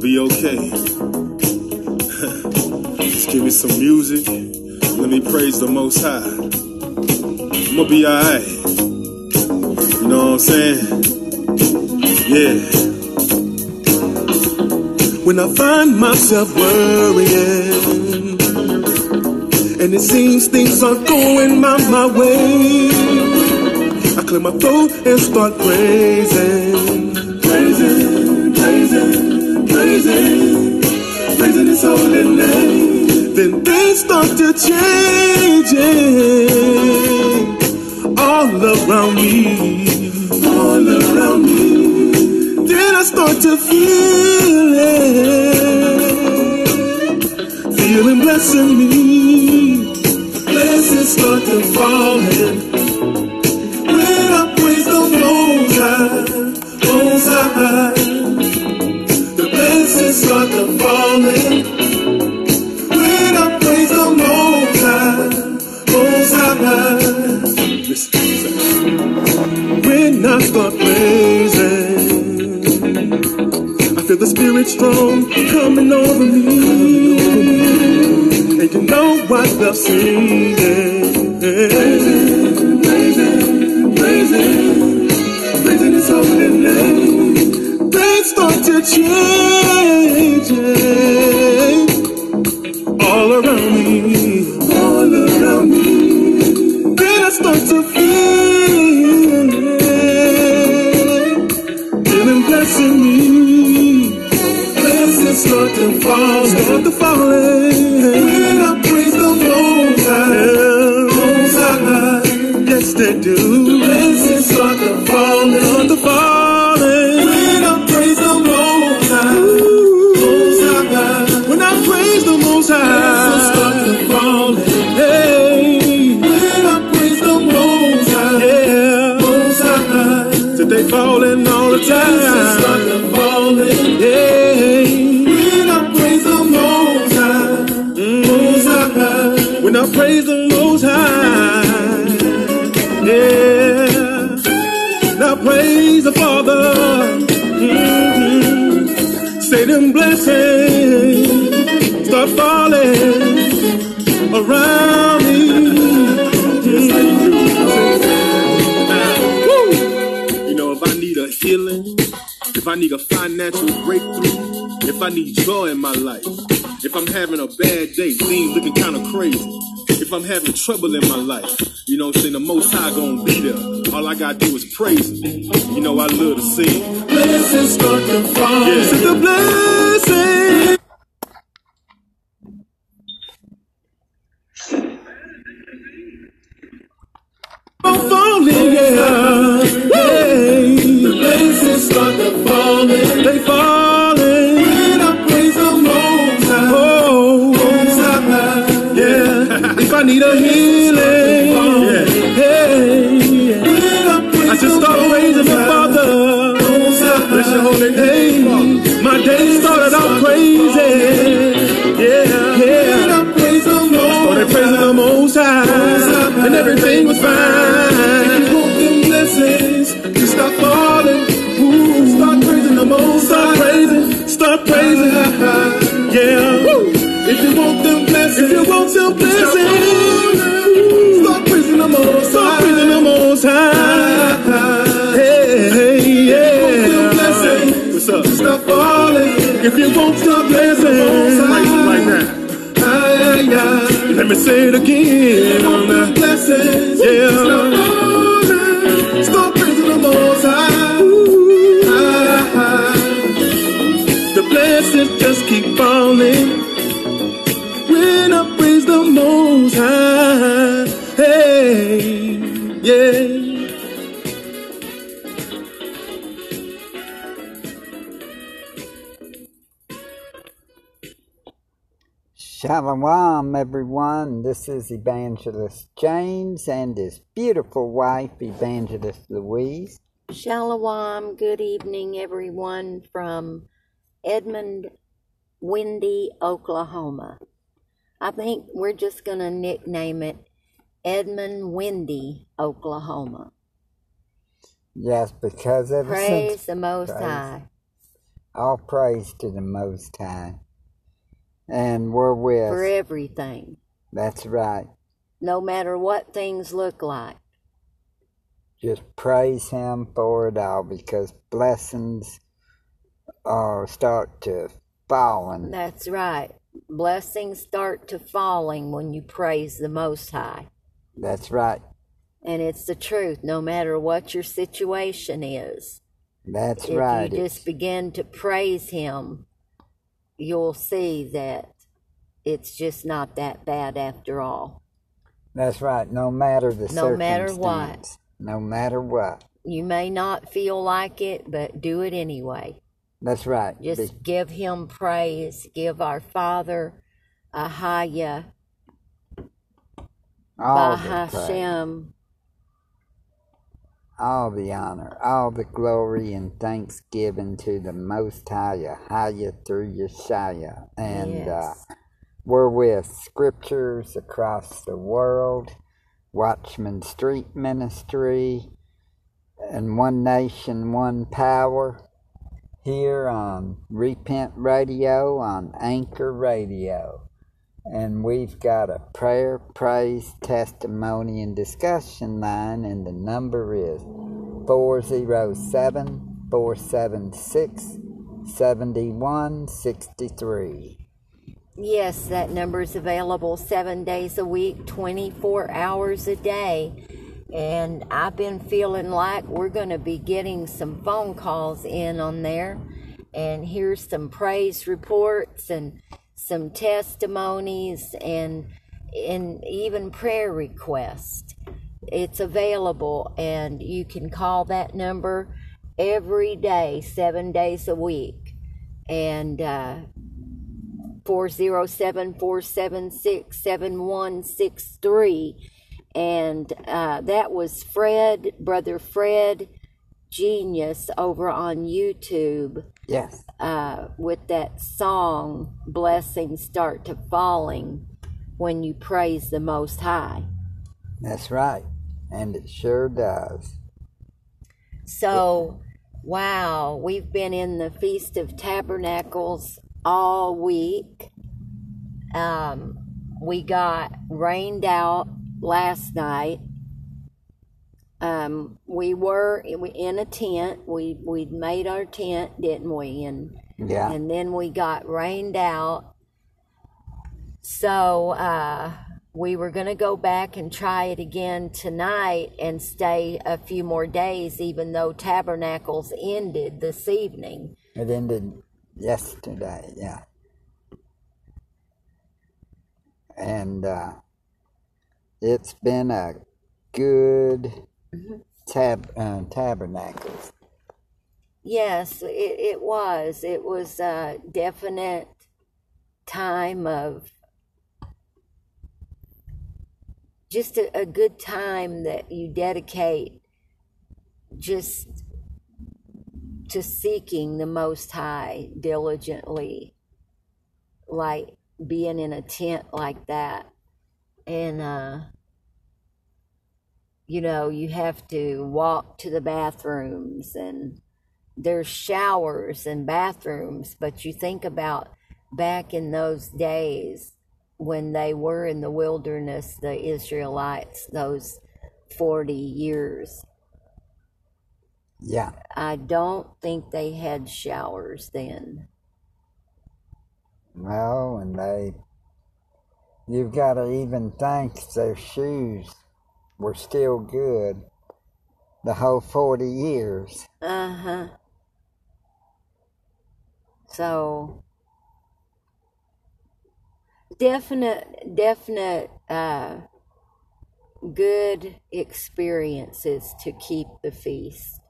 Be okay. Just give me some music. Let me praise the Most High. I'm gonna be alright. You know what I'm saying? Yeah. When I find myself worrying, and it seems things aren't going my, my way, I clear my throat and start praising, praising, praising, praising, His holy name. Then things start to changing all around me, all around me. Then I start to feel blessing me. Blessings start to fall in. When I praise the Most High, Most High, the blessings start to fall in. When I praise the Most High, Most High, when I start praising, I feel the Spirit strong coming over me, I love singing. Praising, praising, praising, praising His holy name. Things start to change all around me, all around me. Then I start to feel it, feeling blessing me. Blessings start to fall, start to fall. Breakthrough, if I need joy in my life, if I'm having a bad day, things looking kind of crazy, if I'm having trouble in my life, you know what I'm saying, the Most High gonna be there. All I gotta do is praise Him. You know, I love to sing. Blessings start to fall. Yeah. This the blessing. Everything was fine. If you want them blessings, just stop falling. Ooh, start praising the Most. Start praising, start praising. Yeah. Woo. If you want them blessings, if you want them blessings, start praising the Most. Start praising the Most High. Hey, hey, yeah. What's up? Stop falling. If you want some blessings. Let me say it again. Blessings, yeah. Shalom, everyone. This is Evangelist James and his beautiful wife, Evangelist Louise. Shalom. Good evening, everyone, from Edmond, Windy, Oklahoma. I think we're just going to nickname it Edmond Windy, Oklahoma. Yes, because ever Praise since the Most Praise. High. all praise to the Most High, and we're with. for everything, That's right. no matter what things look like. Just praise Him for it all, because blessings are start to falling. That's right. Blessings start to falling when you praise the Most High. That's right. And it's the truth, no matter what your situation is. That's if right. you just begin to praise Him, you'll see that it's just not that bad after all. That's right. No matter the No matter what. No matter what. You may not feel like it, but do it anyway. That's right. Just Be- give Him praise. Give our Father Ahaya uh, all the praise, Bahashem. All the honor, all the glory and thanksgiving to the Most High, Yahya through Yeshaya. And uh, we're with scriptures across the world, Watchman Street Ministry, and One Nation, One Power. Here on Repent Radio, on Anchor Radio. And we've got a prayer, praise, testimony, and discussion line, and the number is 407 476 7163. Yes, that number is available seven days a week, 24 hours a day. And I've been feeling like we're going to be getting some phone calls in on there. And here's some praise reports and some testimonies and, and even prayer requests. It's available, and you can call that number every day, seven days a week. And, uh, 407 476 7163. And uh, that was Fred, Brother Fred Genius over on YouTube Yes, uh, with that song, Blessings Start to Falling when you praise the Most High. that's right. And it sure does. So, wow, we've been in the Feast of Tabernacles all week. Um, we got rained out last night. Um, we were in a tent. We we made our tent, didn't we? And Yeah. and then we got rained out. So uh, we were going to go back and try it again tonight and stay a few more days, even though Tabernacles ended this evening. It ended yesterday, yeah. And uh, it's been a good tab uh, tabernacles. Yes, it, it was. It was a definite time of just a, a good time that you dedicate just to seeking the Most High diligently, like being in a tent like that. And, uh, you know, you have to walk to the bathrooms and there's showers and bathrooms, but you think about back in those days when they were in the wilderness, the Israelites, those 40 years. Yeah, I don't think they had showers then. well, and they, you've got to even think their shoes were still good the whole 40 years. Uh huh. So, definite, definite, uh, good experiences to keep the feast.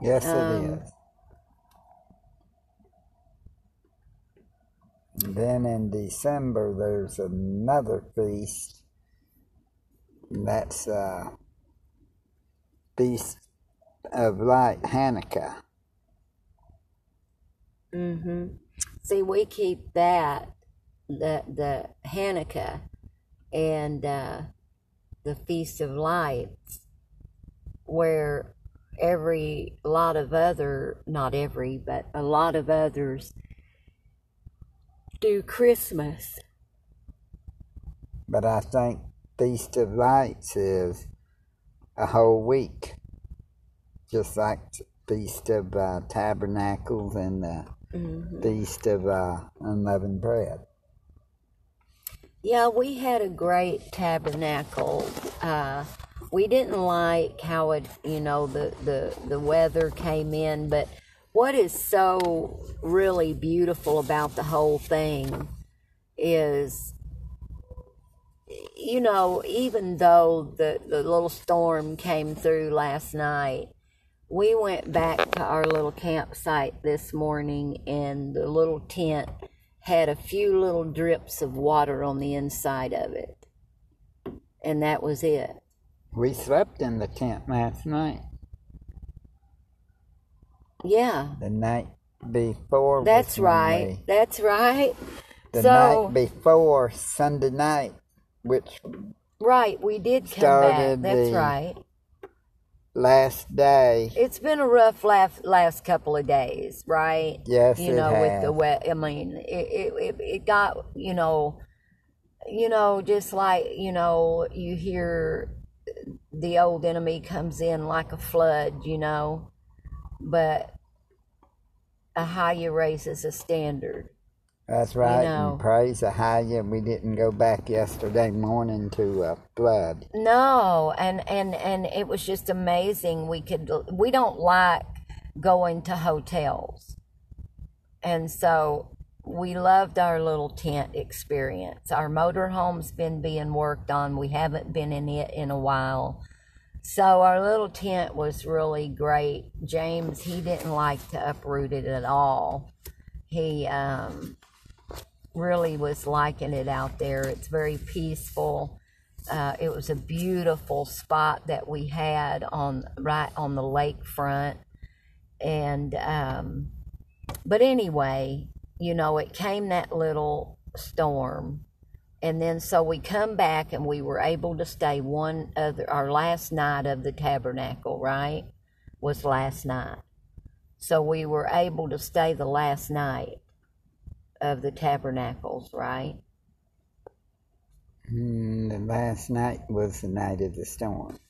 Yes, Um, it is. Then in December, there's another feast. That's uh, Feast of Light Hanukkah. Mm-hmm. See, we keep that the the Hanukkah and uh, the Feast of Lights, where every lot of other not every but a lot of others do Christmas. But I think Feast of Lights is a whole week, just like Feast of uh, Tabernacles and the Mm-hmm. Feast of uh, Unleavened Bread. Yeah, we had a great tabernacle. Uh, we didn't like how it, you know, the, the, the weather came in, but what is so really beautiful about the whole thing is, you know, even though the, the little storm came through last night, we went back to our little campsite this morning and the little tent had a few little drips of water on the inside of it. And that was it. We slept in the tent last night. Yeah. The night before. That's right. That's right. the so night before Sunday night, which right, we did come back. started That's right. last day. It's been a rough last last couple of days, right? Yes, you know, with the wet. I mean, it, it it it got you know, you know, just like you know, you hear the old enemy comes in like a flood, you know, but Ahaya raises a standard. That's right. know. And praise the higher. And we didn't go back yesterday morning to uh, flood. No, and and and it was just amazing. We could we don't like going to hotels, and so we loved our little tent experience. Our motorhome's been being worked on. We haven't been in it in a while. So our little tent was really great. James, he didn't like to uproot it at all. He um, really was liking it out there. It's very peaceful. Uh, it was a beautiful spot that we had on right on the lakefront, and um, but anyway, you know, it came that little storm, and then so we come back and we were able to stay one other our last night of the tabernacle. Right, was last night, so we were able to stay the last night of the tabernacles. Right. Mm, the last night was the night of the storm.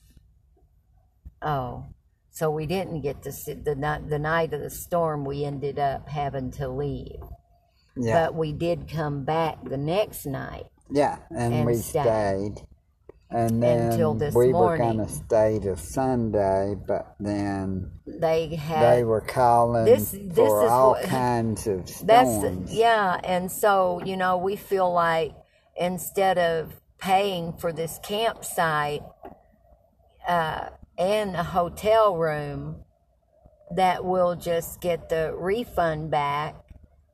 Oh, so we didn't get to see the night. The night of the storm, we ended up having to leave, Yeah, but we did come back the next night. yeah, and, and we stayed. stayed. And then Until this we were gonna stay to Sunday, but then They had they were calling this- this for is all what- kinds of that's storms. yeah, and so you know we feel like instead of paying for this campsite uh, and a hotel room, that we'll just get the refund back.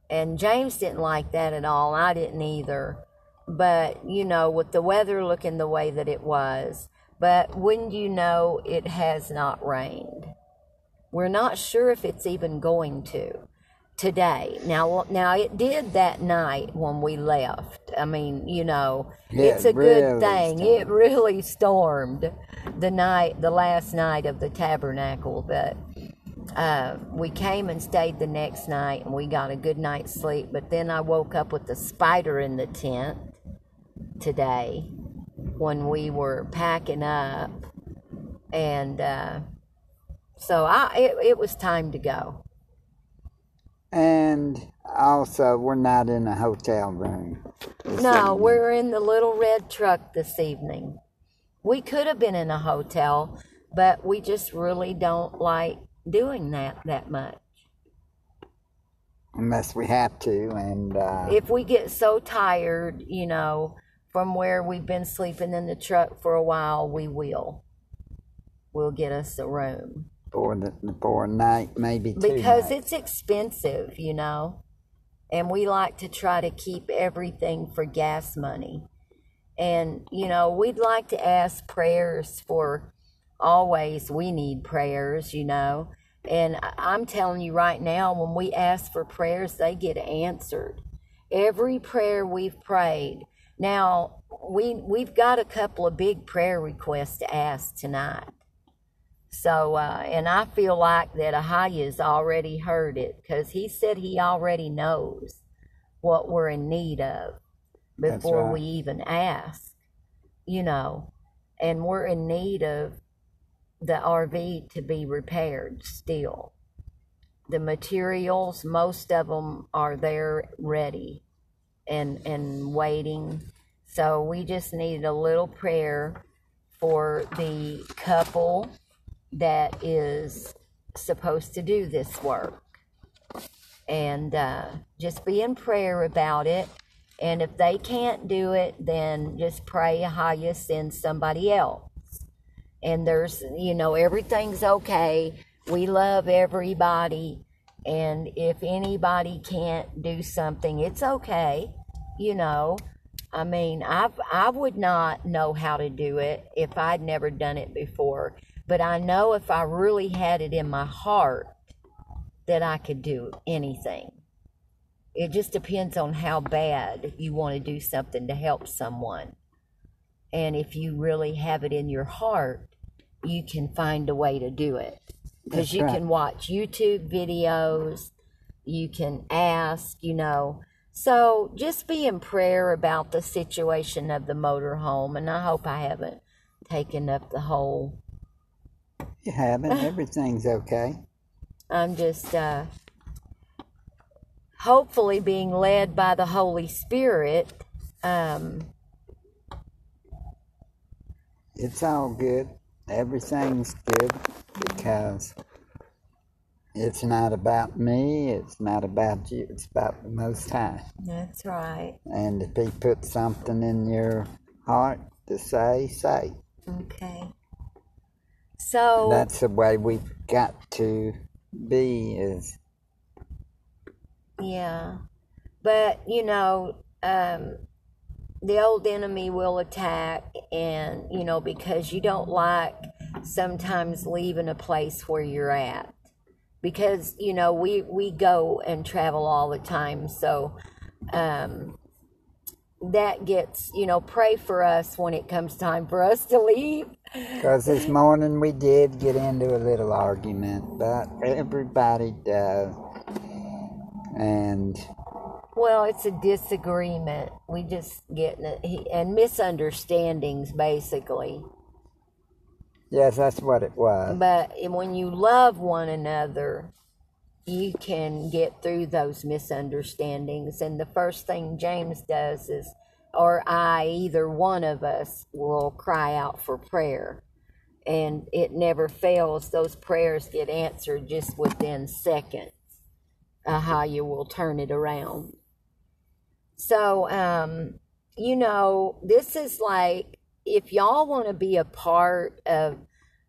And James didn't like that at all. I didn't either. But, you know, with the weather looking the way that it was, but wouldn't you know, it has not rained. We're not sure if it's even going to today. Now, now it did that night when we left. I mean, you know, Yeah, it's a it good thing. stormed. It really stormed the night, the last night of the tabernacle, but uh, we came and stayed the next night and we got a good night's sleep. But then I woke up with a spider in the tent today when we were packing up, and uh, so I it, it was time to go. And also, we're not in a hotel room. No, evening. we're in the little red truck this evening. We could have been in a hotel, but we just really don't like doing that that much. unless we have to. And uh, if we get so tired, you know, from where we've been sleeping in the truck for a while, we will. We'll get us a room for the for a night, maybe two because nights. it's expensive, you know, and we like to try to keep everything for gas money. And, you know, we'd like to ask prayers for always, we need prayers, you know. And I'm telling you right now, when we ask for prayers, they get answered. Every prayer we've prayed. Now, we, we've got a couple of big prayer requests to ask tonight. So, uh, and I feel like that Ahaya's already heard it because he said he already knows what we're in need of before right. we even ask, you know, and we're in need of the RV to be repaired still. The materials, most of them are there ready and and waiting. So we just needed a little prayer for the couple that is supposed to do this work. And uh, just be in prayer about it. And if they can't do it, then just pray Ahaya sends somebody else. And there's, you know, everything's okay. We love everybody. And if anybody can't do something, it's okay. You know, I mean, I I would not know how to do it if I'd never done it before. But I know if I really had it in my heart that I could do anything. It just depends on how bad you want to do something to help someone. And if you really have it in your heart, you can find a way to do it. Because you right. can watch YouTube videos, you can ask, you know. So just be in prayer about the situation of the motorhome. And I hope I haven't taken up the whole You haven't. Everything's okay. I'm just uh, hopefully being led by the Holy Spirit. Um, It's all good. Everything's good because it's not about me. It's not about you. It's about the Most High. that's right. And if He put something in your heart to say, say. Okay. So That's the way we've got to be. Is yeah, but you know, um, the old enemy will attack, and you know because you don't like sometimes leaving a place where you're at because you know we we go and travel all the time. So um that gets you know pray for us when it comes time for us to leave. Because this morning we did get into a little argument, but everybody does. And well it's a disagreement. We just get in a- he- and misunderstandings basically yes, that's what it was. but when you love one another you can get through those misunderstandings. And the first thing james does is or i either one of us will cry out for prayer. And it never fails. Those prayers get answered just within seconds uh, how you will turn it around. So um you know this is like if y'all want to be a part of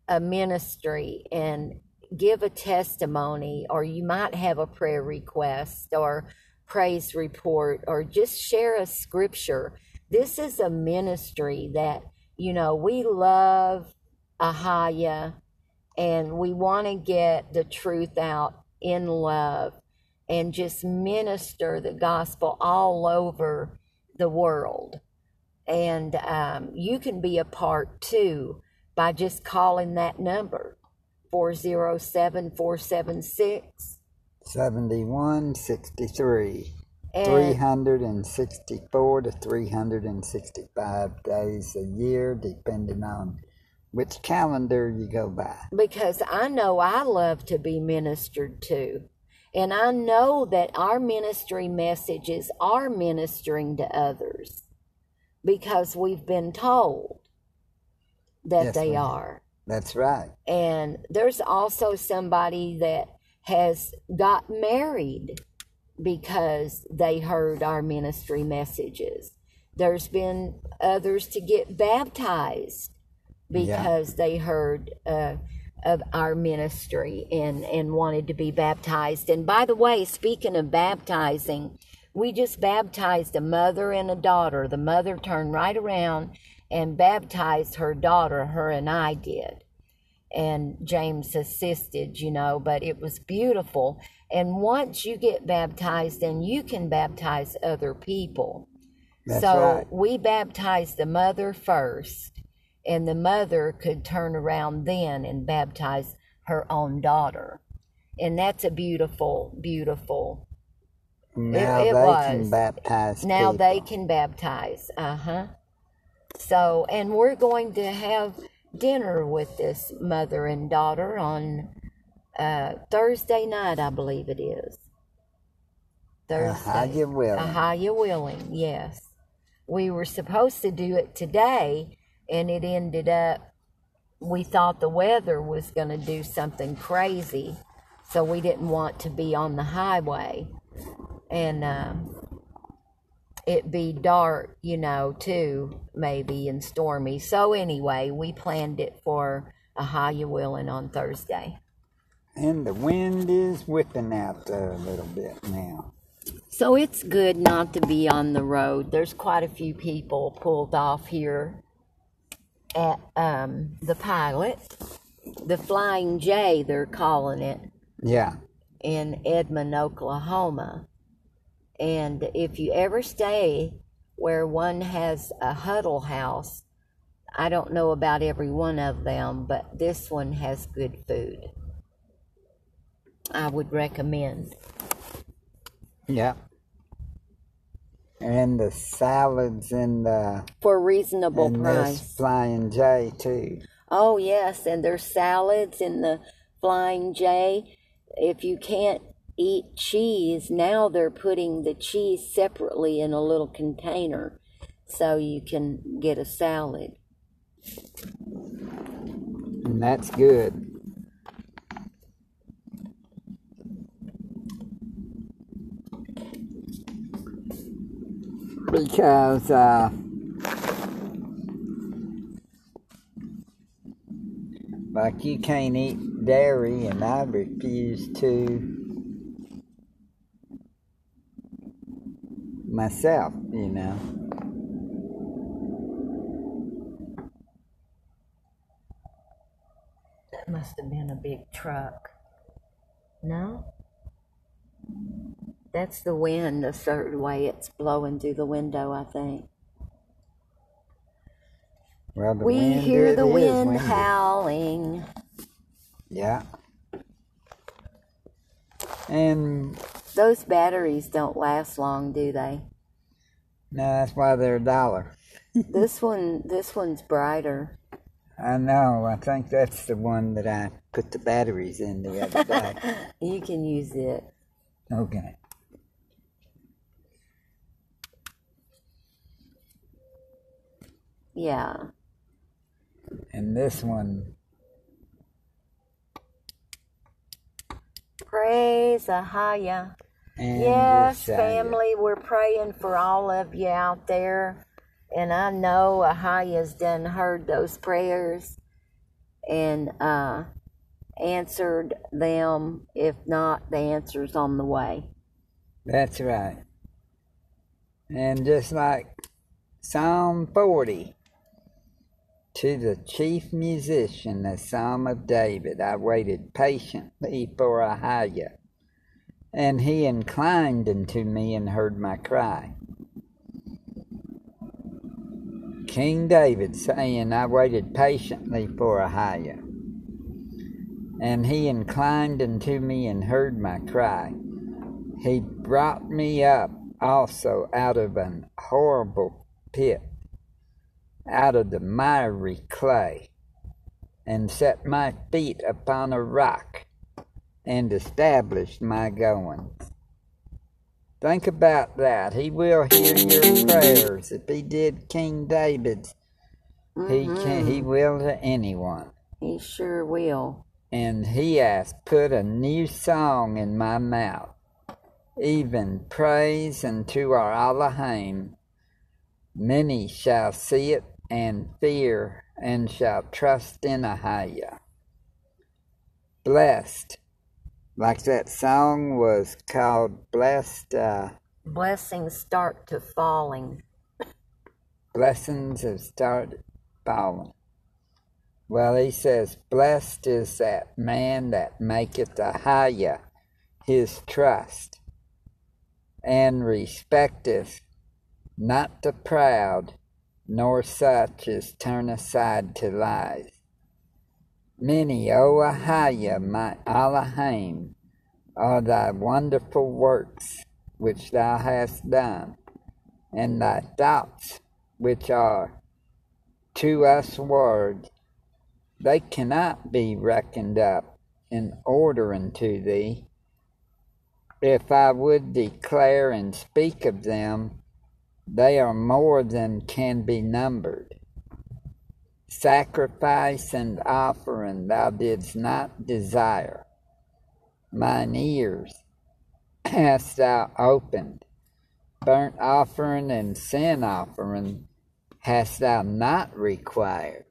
a ministry and give a testimony, or you might have a prayer request or praise report, or just share a scripture. This is a ministry that, you know, we love Ahaya and we want to get the truth out in love and just minister the gospel all over the world. And um, you can be a part too by just calling that number 407 476 71 63 364 to 365 days a year, depending on which calendar you go by. because I know I love to be ministered to. And I know that our ministry messages are ministering to others because we've been told that Yes, they ma'am. are. That's right. And there's also somebody that has got married because they heard our ministry messages. There's been others to get baptized Yeah. because they heard uh, of our ministry and, and wanted to be baptized. And by the way, speaking of baptizing, we just baptized a mother and a daughter. The mother turned right around and baptized her daughter, her and I did. and James assisted, you know, but it was beautiful. And once you get baptized, then you can baptize other people. That's so right. we baptized the mother first, and the mother could turn around then and baptize her own daughter. And that's a beautiful, beautiful. Now it they was. can baptize Now people. they can baptize. Uh huh. So, and we're going to have dinner with this mother and daughter on uh, Thursday night, I believe it is. Thursday. Ahaya willing. Ahaya willing, yes. We were supposed to do it today, and it ended up, we thought the weather was going to do something crazy, so we didn't want to be on the highway. And um, it be dark, you know, too, maybe, and stormy. So, anyway, we planned it for Ahaya willing on Thursday. And the wind is whipping out there a little bit now. So it's good not to be on the road. There's quite a few people pulled off here at um, the pilot, the Flying J, they're calling it, Yeah. in Edmond, Oklahoma. And if you ever stay where one has a huddle house, I don't know about every one of them, but this one has good food. I would recommend. Yeah. And the salads in the For reasonable price. Flying J too. Oh yes, and there's salads in the Flying J. If you can't eat cheese, now they're putting the cheese separately in a little container so you can get a salad. And that's good. Because uh, like you can't eat dairy and I refuse to myself, you know. That must have been a big truck. No? That's the wind, a certain way it's blowing through the window, I think. Well, We hear the wind windy. howling. Yeah. And Those batteries don't last long, do they? no, that's why they're a dollar. this one this one's brighter. I know. I think that's the one that I put the batteries in the other day. You can use it. okay. Yeah. And this one, Praise Ahaya. And Yes, family, we're praying for all of you out there. And I know Ahaya's done heard those prayers and uh, answered them. If not, the answer's on the way. That's right. And just like Psalm 40, to the chief musician, the Psalm of David, I waited patiently for Ahiah, and he inclined unto me and heard my cry. King David saying, I waited patiently for Ahiah, and he inclined unto me and heard my cry. He brought me up also out of an horrible pit, out of the miry clay, and set my feet upon a rock, and established my going. Think about that. He will hear your prayers. If he did King David's, he can he mm-hmm. will to anyone. He sure will. And he has put a new song in my mouth, even praise unto our Elohim. Many shall see it and fear, and shall trust in Ahiah. Blessed, like that song was called Blessed, uh, Blessings start to falling. Blessings have started falling. Well, he says, Blessed is that man that maketh Ahijah his trust, and respecteth not the proud, nor such as turn aside to lies. Many, O Ahijah, my Elohim, are thy wonderful works which thou hast done, and thy thoughts which are to us words, they cannot be reckoned up in order unto thee. If I would declare and speak of them, they are more than can be numbered. Sacrifice and offering thou didst not desire. Mine ears hast thou opened. Burnt offering and sin offering hast thou not required.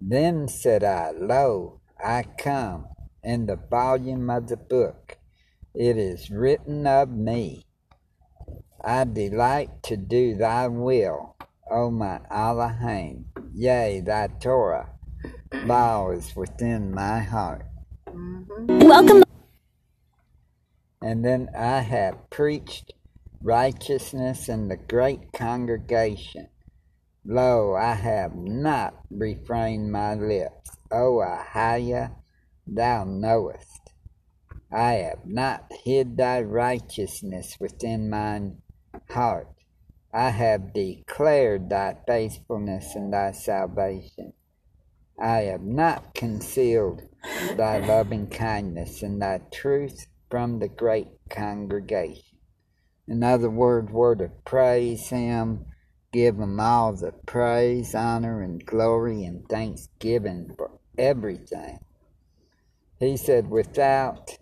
Then said I, Lo, I come. In the volume of the book it is written of me. I delight to do thy will, O my Elohim. Yea, thy Torah law is within my heart. Mm-hmm. Welcome. And then I have preached righteousness in the great congregation. Lo, I have not refrained my lips. Oh, o Ahijah, thou knowest. I have not hid thy righteousness within mine heart. I have declared thy faithfulness and thy salvation. I have not concealed thy loving kindness and thy truth from the great congregation. In other words, we're to praise him, give him all the praise, honor, and glory and thanksgiving for everything. He said, Without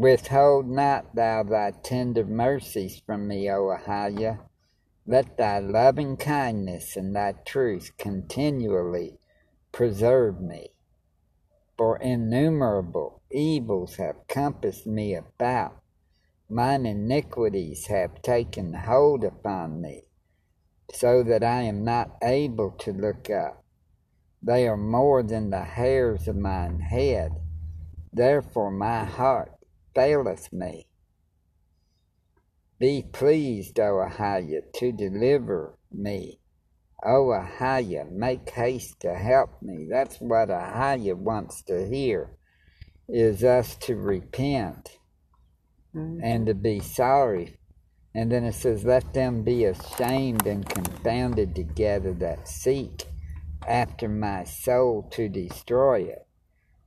withhold not thou thy tender mercies from me, O Ahijah. Let thy loving kindness and thy truth continually preserve me. For innumerable evils have compassed me about Mine iniquities have taken hold upon me, so that I am not able to look up. They are more than the hairs of mine head. Therefore my heart faileth me. Be pleased, O Ahijah, to deliver me. O Ahijah, make haste to help me. That's what Ahijah wants to hear, is us to repent mm-hmm. and to be sorry. And then it says, Let them be ashamed and confounded together that seek after my soul to destroy it.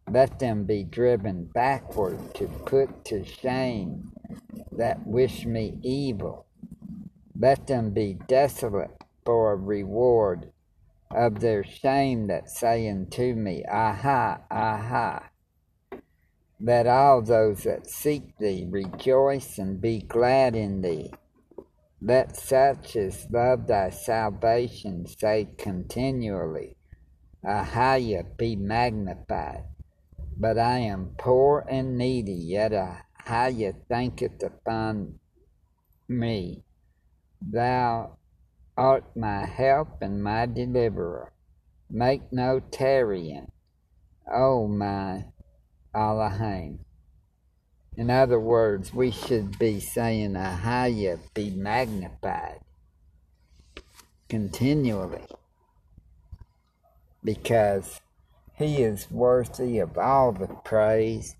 Let them be driven backward to put to shame that wish me evil. Let them be desolate for a reward of their shame that saying to me, Aha, aha. Let all those that seek thee rejoice and be glad in thee. Let such as love thy salvation say continually, Ahijah be magnified. But I am poor and needy, yet Ahijah thinketh upon me. Thou art my help and my deliverer. Make no tarrying, O my Elohim. In other words, we should be saying Ahijah be magnified continually because he is worthy of all the praise,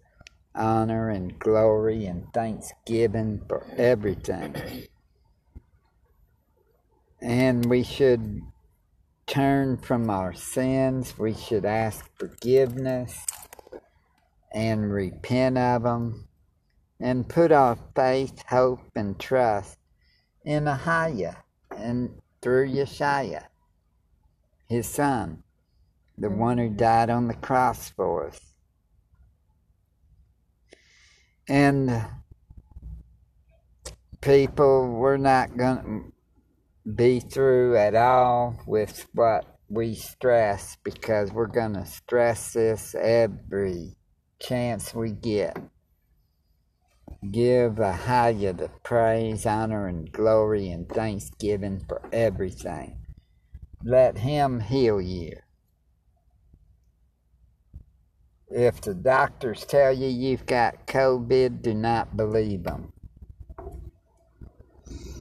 honor, and glory and thanksgiving for everything. And we should turn from our sins, we should ask forgiveness and repent of them and put our faith, hope, and trust in Ahijah and through Yeshua, his son, the mm-hmm. one who died on the cross for us. And people, we're not going to be through at all with what we stress because we're going to stress this every chance we get. Give Ahijah the praise, honor, and glory and thanksgiving for everything. let Him heal you. If the doctors tell you you've got COVID, do not believe them.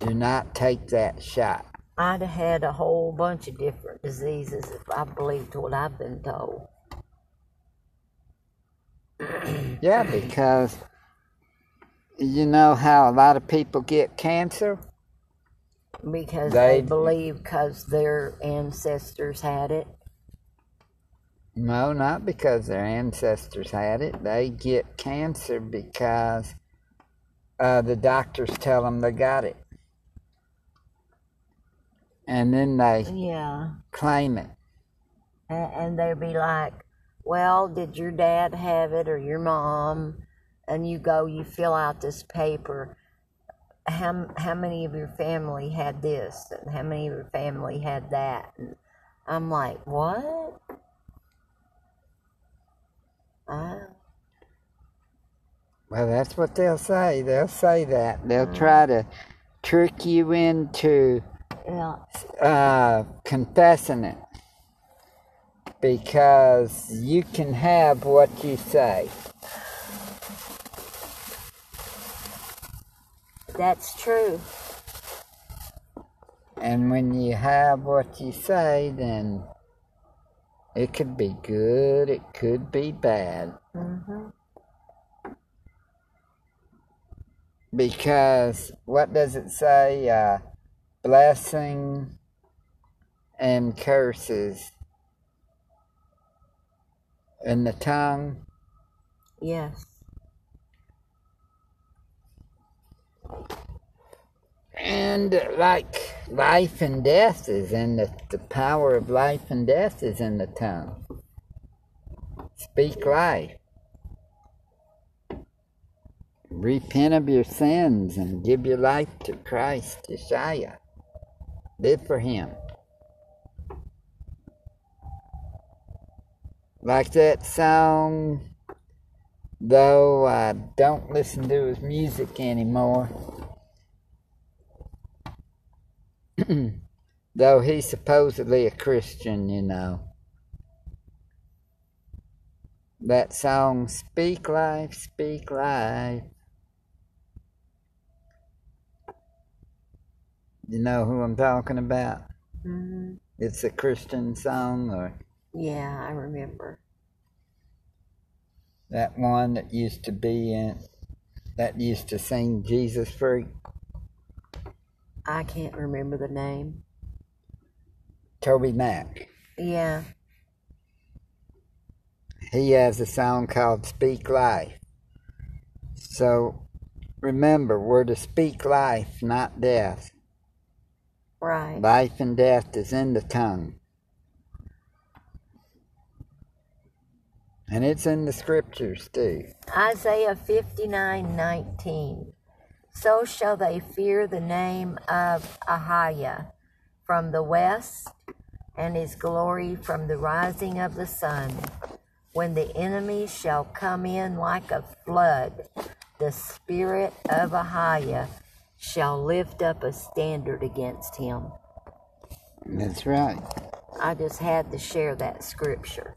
Do not take that shot. I'd have had a whole bunch of different diseases if I believed what I've been told. yeah, because you know how a lot of people get cancer? Because they, they believe because their ancestors had it. No, not because their ancestors had it. They get cancer because uh, the doctors tell them they got it. And then they yeah. claim it. And, and they'd be like, well, did your dad have it or your mom? And you go, you fill out this paper. How, how many of your family had this? And how many of your family had that? And I'm like, what? Well, that's what they'll say. They'll say that. They'll try to trick you into yeah. uh, confessing it because you can have what you say. That's true. And when you have what you say, then it could be good, it could be bad. Mm-hmm. Because what does it say? Uh, blessing and curses in the tongue. Yes. And like life and death is in the, the power of life and death is in the tongue. Speak life. Repent of your sins and give your life to Christ, Yeshua. Live for Him. Like that song, though I don't listen to his music anymore. though he's supposedly a Christian, you know. That song, Speak Life, Speak Life. You know who I'm talking about? Mm-hmm. It's a Christian song, or? Yeah, I remember. That one that used to be in, that used to sing Jesus Freak. I can't remember the name. TobyMac. Yeah. He has a song called Speak Life. So remember, we're to speak life, not death. Right. Life and death is in the tongue. And it's in the scriptures too. Isaiah 59 19. So shall they fear the name of Ahaya from the west, and his glory from the rising of the sun. When the enemy shall come in like a flood, the spirit of Ahaya shall lift up a standard against him. That's right. I just had to share that scripture.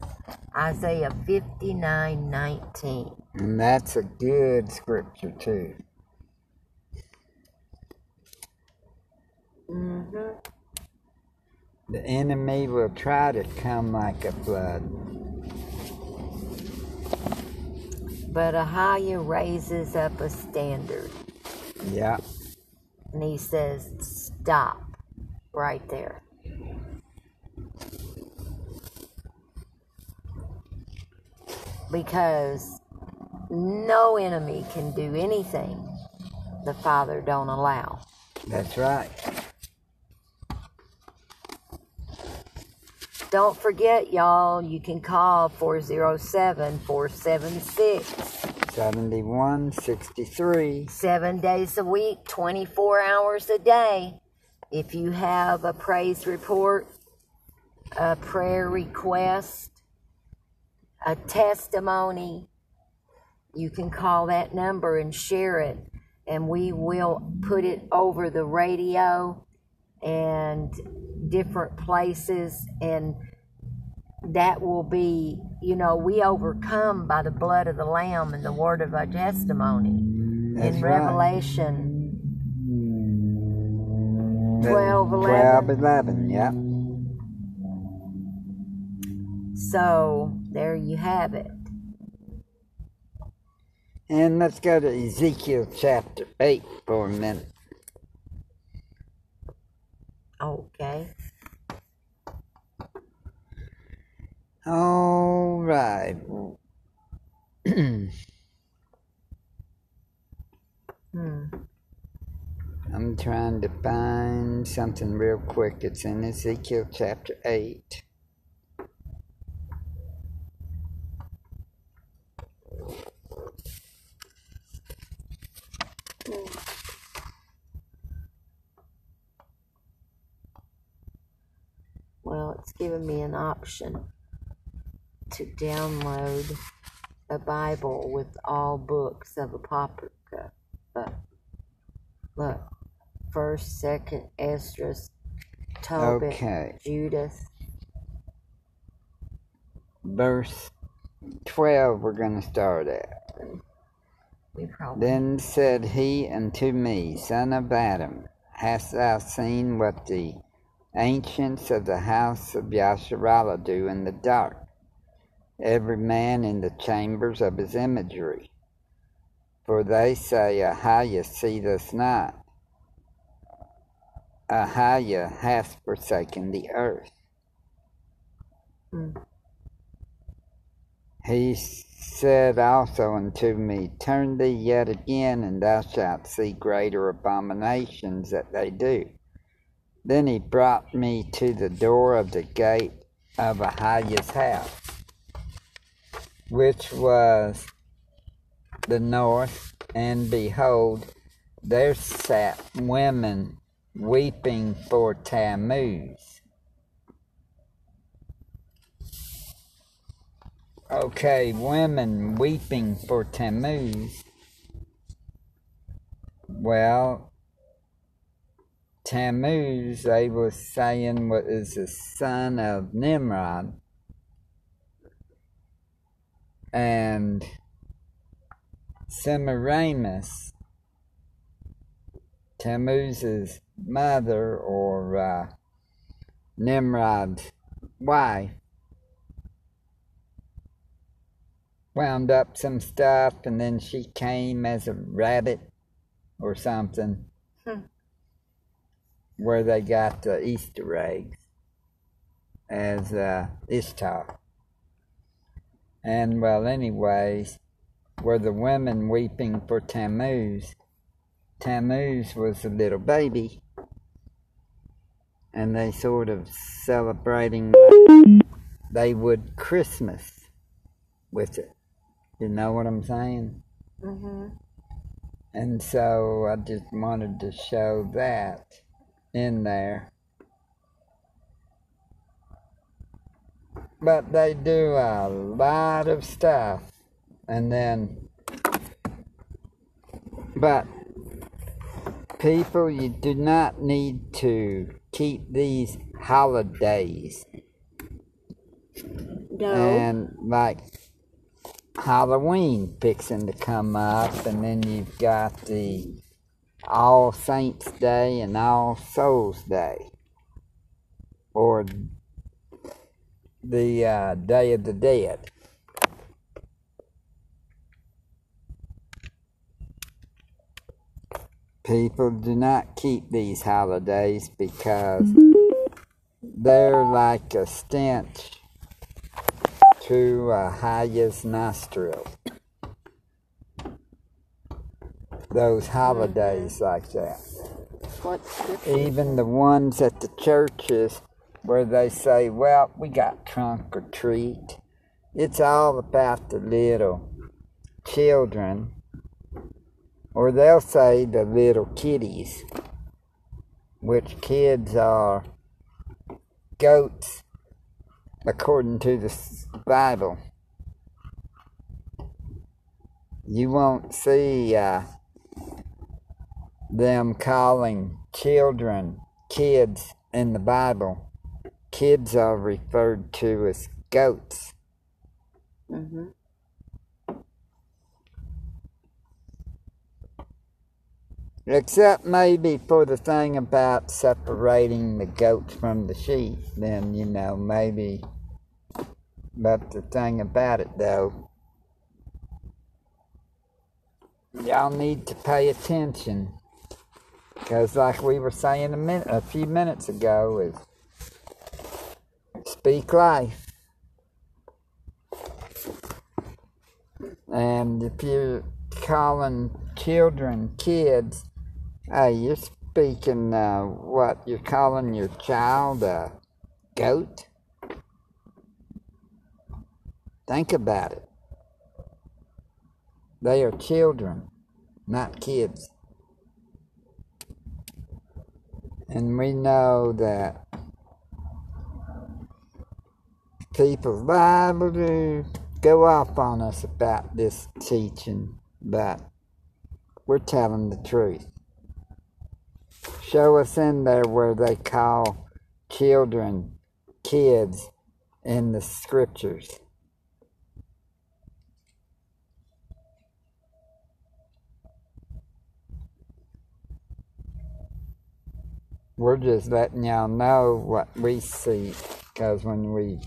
Isaiah 59 19. And that's a good scripture, too. Mm-hmm. The enemy will try to come like a flood. But Ahaya raises up a standard. Yeah. And he says, stop right there. Because no enemy can do anything the Father don't allow. That's right. Don't forget, y'all, you can call 407 476 7163. Seven days a week, 24 hours a day. If you have a praise report, a prayer request, a testimony, you can call that number and share it, and we will put it over the radio and different places and that will be, you know, we overcome by the blood of the Lamb and the word of our testimony. That's in right. Revelation 12, 11. 12, 11, yeah. So there you have it. And let's go to Ezekiel chapter 8 for a minute. Okay. All right. Hmm. I'm trying to find something real quick. It's in Ezekiel chapter 8. Well, it's given me an option to download a Bible with all books of Apocrypha. But look, First, Second, Esdras, Tobit, Okay. Judith. Verse 12, we're going to start at. We probably Then said he unto me, Son of Adam, hast thou seen what the ancients of the house of Yasharallah do in the dark? Every man in the chambers of his imagery. For they say, Ahaya seeth not. Ahaya hath forsaken the earth. Hmm. He said also unto me, Turn thee yet again, and thou shalt see greater abominations that they do. Then he brought me to the door of the gate of Ahaya's house, which was the north, and behold, there sat women weeping for Tammuz. Okay, women weeping for Tammuz. Well, Tammuz, they was saying, was the son of Nimrod. And Semiramis, Tammuz's mother or uh, Nimrod's wife, wound up some stuff and then she came as a rabbit or something Hmm. where they got the Easter eggs as uh, Ishtar. And well, anyways, were the women weeping for Tammuz? Tammuz was a little baby, and they sort of celebrating like they would Christmas with it. You know what I'm saying? Mm-hmm. And so I just wanted to show that in there. But they do a lot of stuff. And then, but people, you do not need to keep these holidays. No. And like Halloween fixing to come up, and then you've got the All Saints Day and All Souls Day, or the uh, Day of the Dead. People do not keep these holidays because they're like a stench to Ahaya's nostril. Those holidays like that. Even the ones at the churches where they say, well, we got trunk or treat. It's all about the little children. Or they'll say the little kiddies, which kids are goats according to the Bible. You won't see uh, them calling children kids in the Bible, kids are referred to as goats. Mm-hmm. Except maybe for the thing about separating the goats from the sheep, then, you know, maybe. But the thing about it, though, y'all need to pay attention. Because, like we were saying a, minute, a few minutes ago, is speak life. And if you're calling children kids, Hey, you're speaking uh, what? You're calling your child a goat? Think about it. They are children, not kids. And we know that people liable to go off on us about this teaching, but we're telling the truth. Show us in there where they call children kids in the scriptures. We're just letting y'all know what we see because when we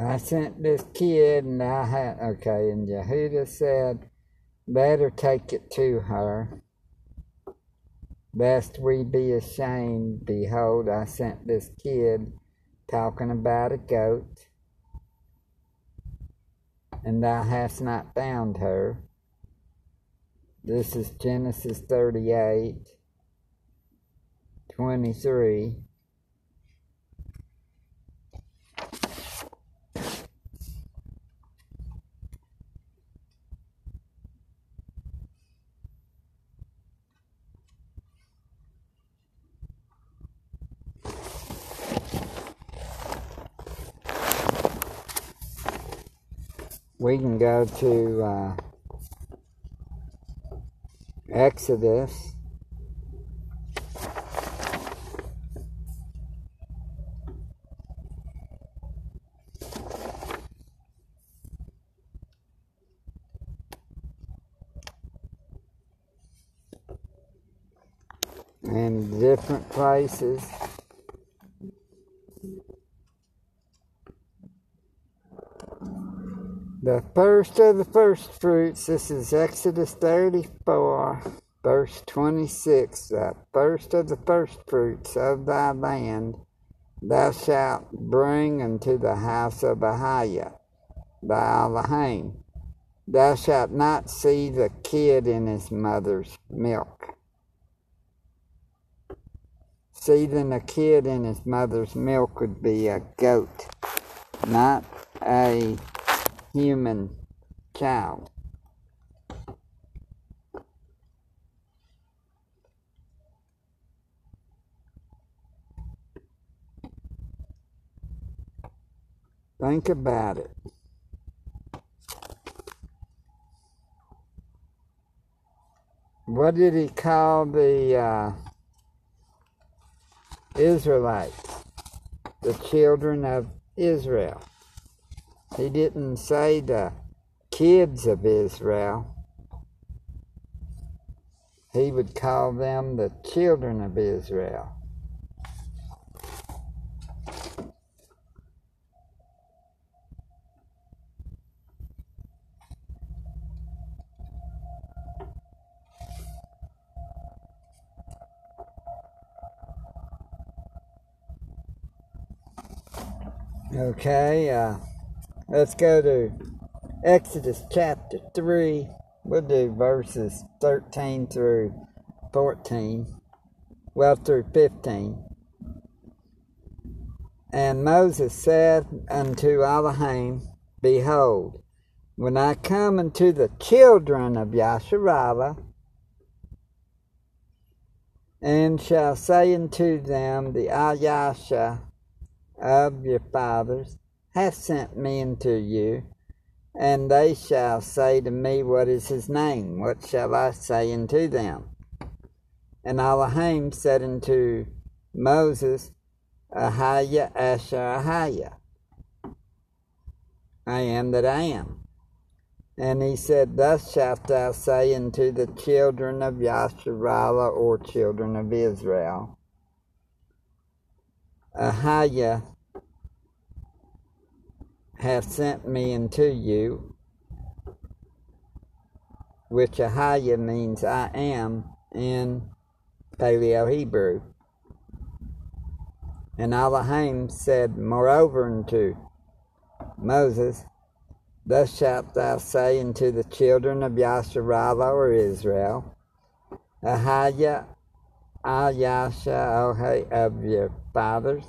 I sent this kid and I had, okay, and Yehuda said, better take it to her. Lest we be ashamed, behold, I sent this kid talking about a goat, and thou hast not found her. This is Genesis 38, 23. We can go to uh, Exodus. And different places. The first of the first fruits, this is Exodus 34, verse 26. The first of the first fruits of thy land thou shalt bring unto the house of Ahaya, thy Elohim. Thou shalt not see the kid in his mother's milk. Seething a kid in his mother's milk would be a goat, not a human child. Think about it. What did he call the uh, Israelites? The children of Israel. He didn't say the kids of Israel. He would call them the children of Israel. Okay, uh, Let's go to Exodus chapter 3. We'll do verses 13 through 14. Well, through 15. And Moses said unto Elohim, Behold, when I come unto the children of Yasharallah, and shall say unto them, The Ayasha of your fathers hath sent me unto you, and they shall say to me, What is his name? What shall I say unto them? And Elohim said unto Moses, Ahaya Asher Ahaya. I am that I am. And he said, Thus shalt thou say unto the children of Yasharallah or children of Israel, Ahaya hath sent me unto you, which Ahaya means I am in Paleo Hebrew. And Elohim said moreover unto Moses, Thus shalt thou say unto the children of Yasharallah or Israel, Ahaya Ayasha of your fathers,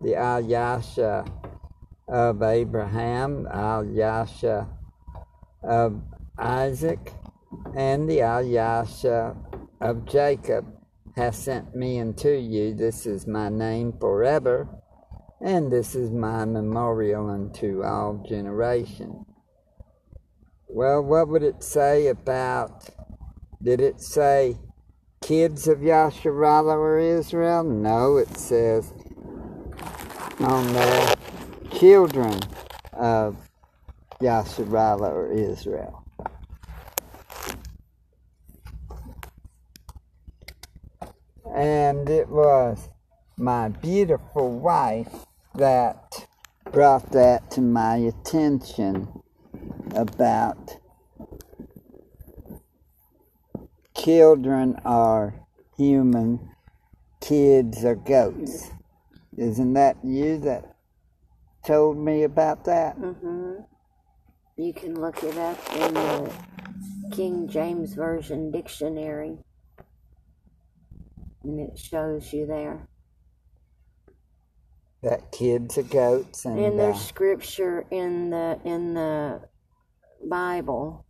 the Ayasha of Abraham, Ayasha of Isaac, and the Ayasha of Jacob hath sent me unto you. This is my name forever and this is my memorial unto all generations. Well, what would it say about, did it say kids of Yasharallah or Israel? No, it says on there, children of Yasharallah or Israel. And it was my beautiful wife that brought that to my attention about children are human, kids are goats. Isn't that you that told me about that? Mm-hmm. You can look it up in the King James Version dictionary, and it shows you there that kids are goats and, and there's uh, scripture in the in the bible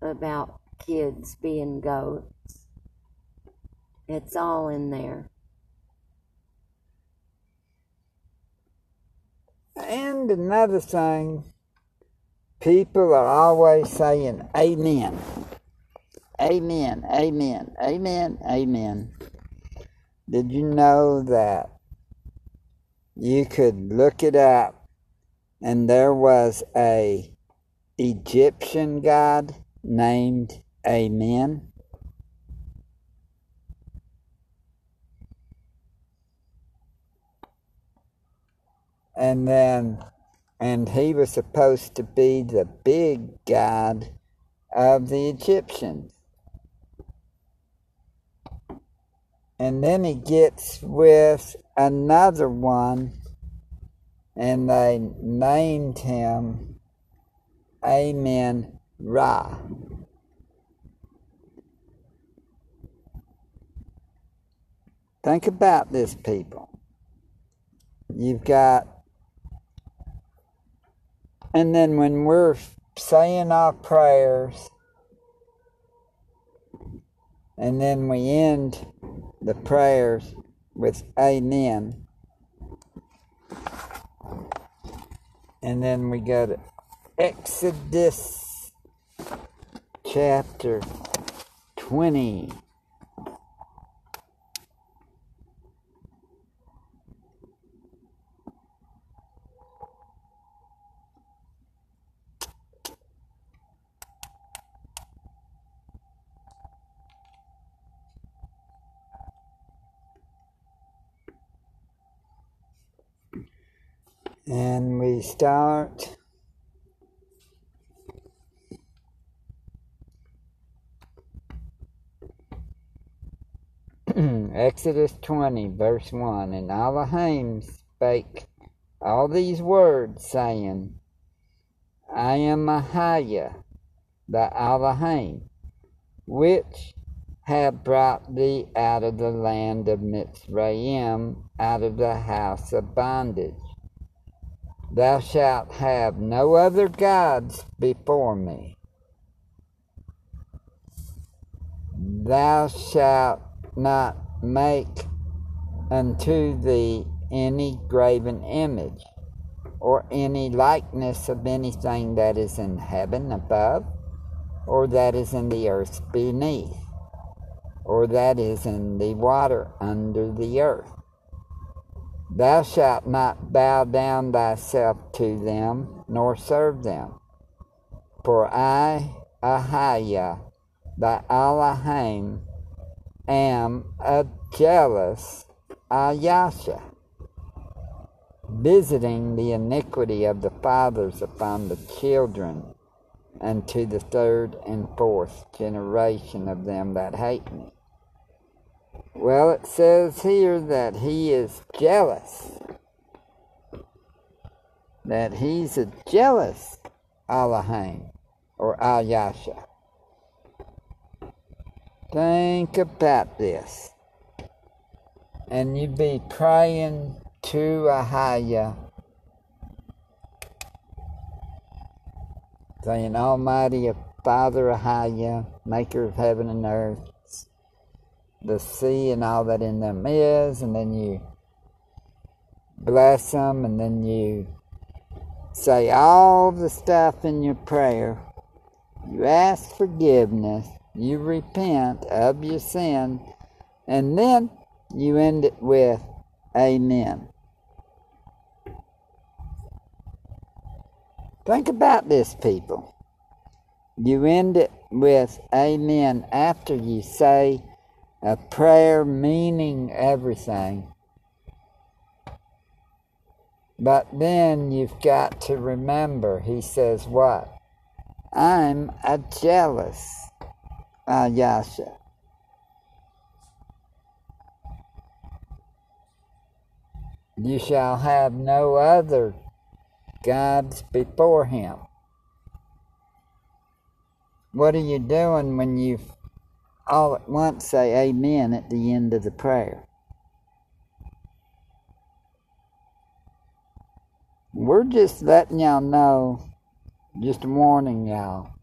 about kids being goats it's all in there and another thing people are always saying amen amen amen amen amen did you know that you could look it up and there was a Egyptian god named Amen. And then, and he was supposed to be the big god of the Egyptians. And then he gets with another one, and they named him Amen Ra. Think about this, people. You've got, and then when we're saying our prayers, and then we end the prayers with Amen. And then we go to Exodus chapter 20. and we start Exodus 20, verse 1 And Elohim spake all these words, saying, I am Ahaya, the Elohim, which have brought thee out of the land of Mitzrayim, out of the house of bondage. Thou shalt have no other gods before me. Thou shalt not make unto thee any graven image, or any likeness of anything that is in heaven above, or that is in the earth beneath or that is in the water under the earth. Thou shalt not bow down thyself to them, nor serve them. For I, Ahaya, thy Elohim, am a jealous Ayasha, visiting the iniquity of the fathers upon the children, and to the third and fourth generation of them that hate me. Well, it says here that he is jealous. That he's a jealous Elohim or Ayasha. Think about this. And you'd be praying to Ahaya, saying, Almighty Father Ahaya, maker of heaven and earth, the sea and all that in them is, and then you bless them, and then you say all the stuff in your prayer. You ask forgiveness, you repent of your sin, and then you end it with Amen. Think about this, people. You end it with Amen after you say a prayer meaning everything. But then you've got to remember, he says, what? I'm a jealous uh, Ayasha. You shall have no other gods before him. What are you doing when you all at once say amen at the end of the prayer. We're just letting y'all know, just warning y'all.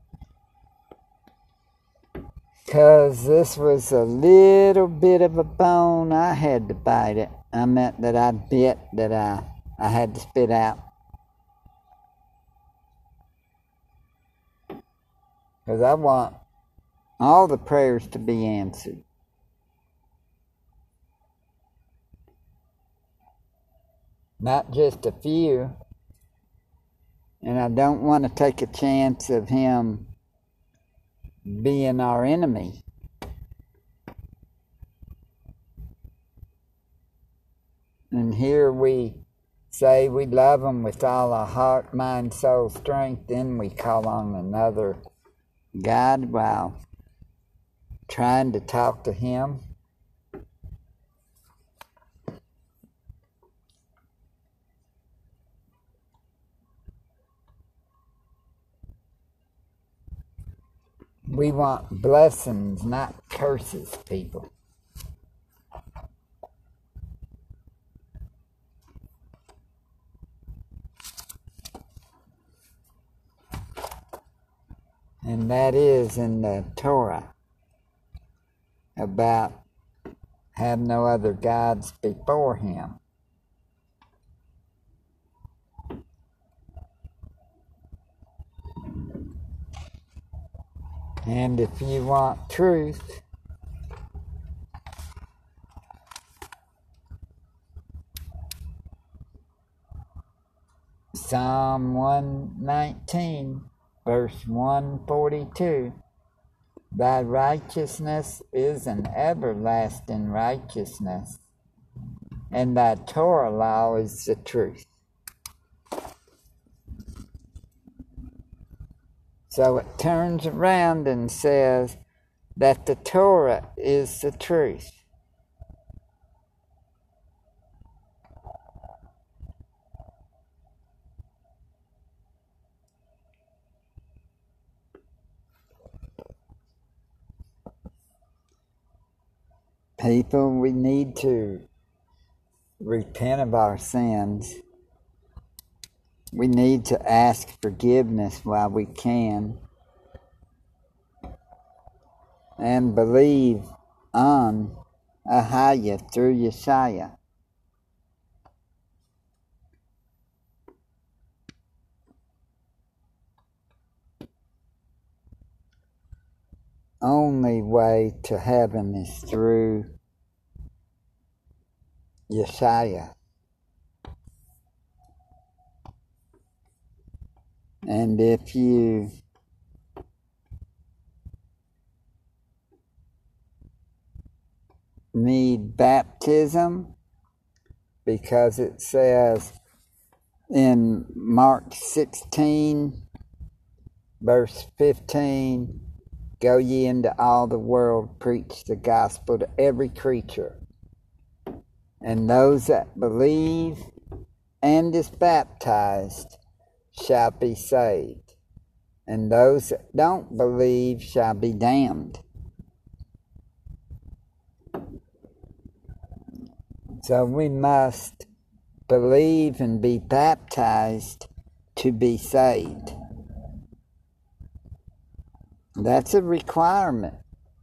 Because this was a little bit of a bone, I had to bite it. I meant that I bit that I, I had to spit out. Because I want all the prayers to be answered. Not just a few. And I don't want to take a chance of him being our enemy. And here we say we love him with all our heart, mind, soul, strength, then we call on another God. Wow trying to talk to him. We want blessings, not curses, people. And that is in the Torah about have no other gods before him. And if you want truth, Psalm 119, verse 142. Thy righteousness is an everlasting righteousness, and thy Torah law is the truth. So it turns around and says that the Torah is the truth. People, we need to repent of our sins. We need to ask forgiveness while we can and believe on Ahaya through Yeshaya. Only way to heaven is through Yeshaya. And if you need baptism, because it says in Mark 16, verse 15, Go ye into all the world, preach the gospel to every creature. And those that believe and is baptized shall be saved, and those that don't believe shall be damned. So we must believe and be baptized to be saved. That's a requirement.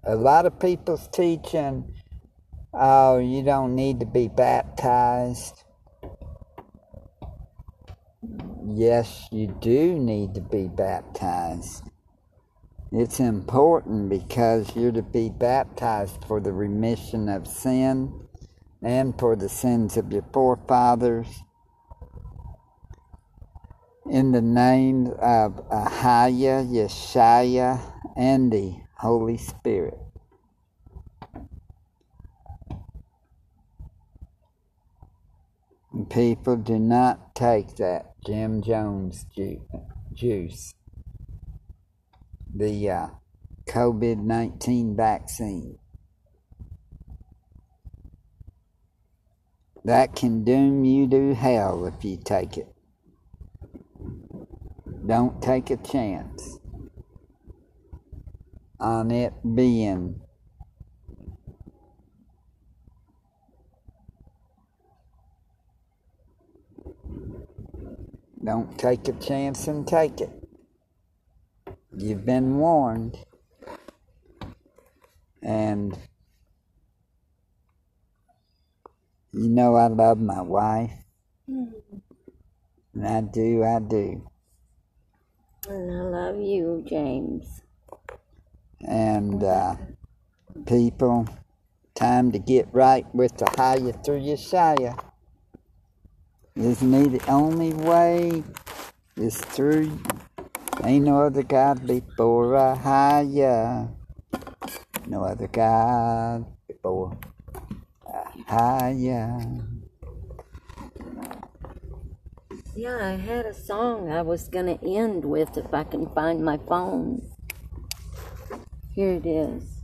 A lot of people's teaching, oh, you don't need to be baptized. Yes, you do need to be baptized. It's important because you're to be baptized for the remission of sin and for the sins of your forefathers in the name of Ahaya, Yeshaya, and the Holy Spirit. People do not take that Jim Jones ju- juice, the uh, COVID 19 vaccine. That can doom you to hell if you take it. Don't take a chance on it being Don't take a chance and take it. You've been warned. And you know I love my wife. Mm-hmm. And I do, I do. And I love you, James. And uh, people, time to get right with the higher through Yeshaya. Isn't he the only way? Is through. Ain't no other God before Ahaya. No other God before Ahaya. Yeah, I had a song I was going to end with if I can find my phone. Here it is.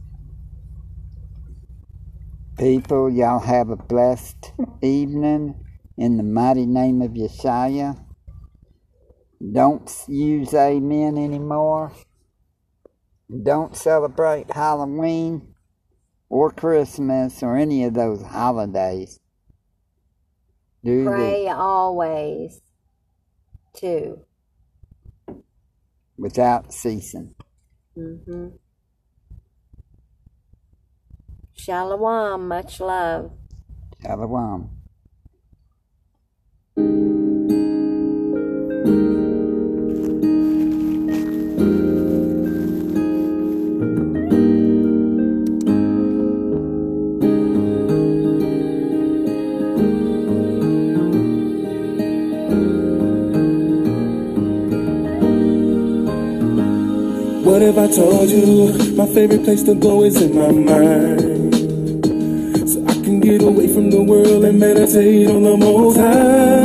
People, y'all have a blessed evening in the mighty name of Yeshaya. Don't use amen anymore. Don't celebrate Halloween or Christmas or any of those holidays. Do Pray always, too. without ceasing. Mm-hmm. Shalom, much love. Shalom. What if I told you my favorite place to go is in my mind? So I can get away from the world and meditate on the most high.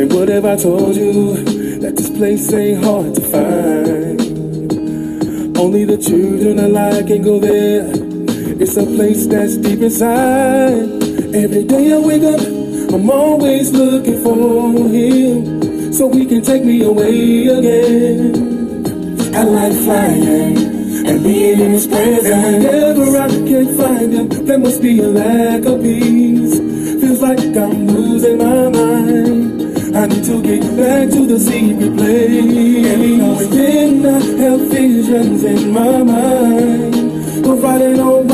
And what if I told you that this place ain't hard to find? Only the children alive can go there. It's a place that's deep inside. Every day I wake up, I'm always looking for him. So he can take me away again. I like flying, and being in his presence. Whenever I can't find him, there must be a lack of peace. Feels like I'm losing my mind. I need to get back to the secret place. Every now and then I have visions in my mind of riding on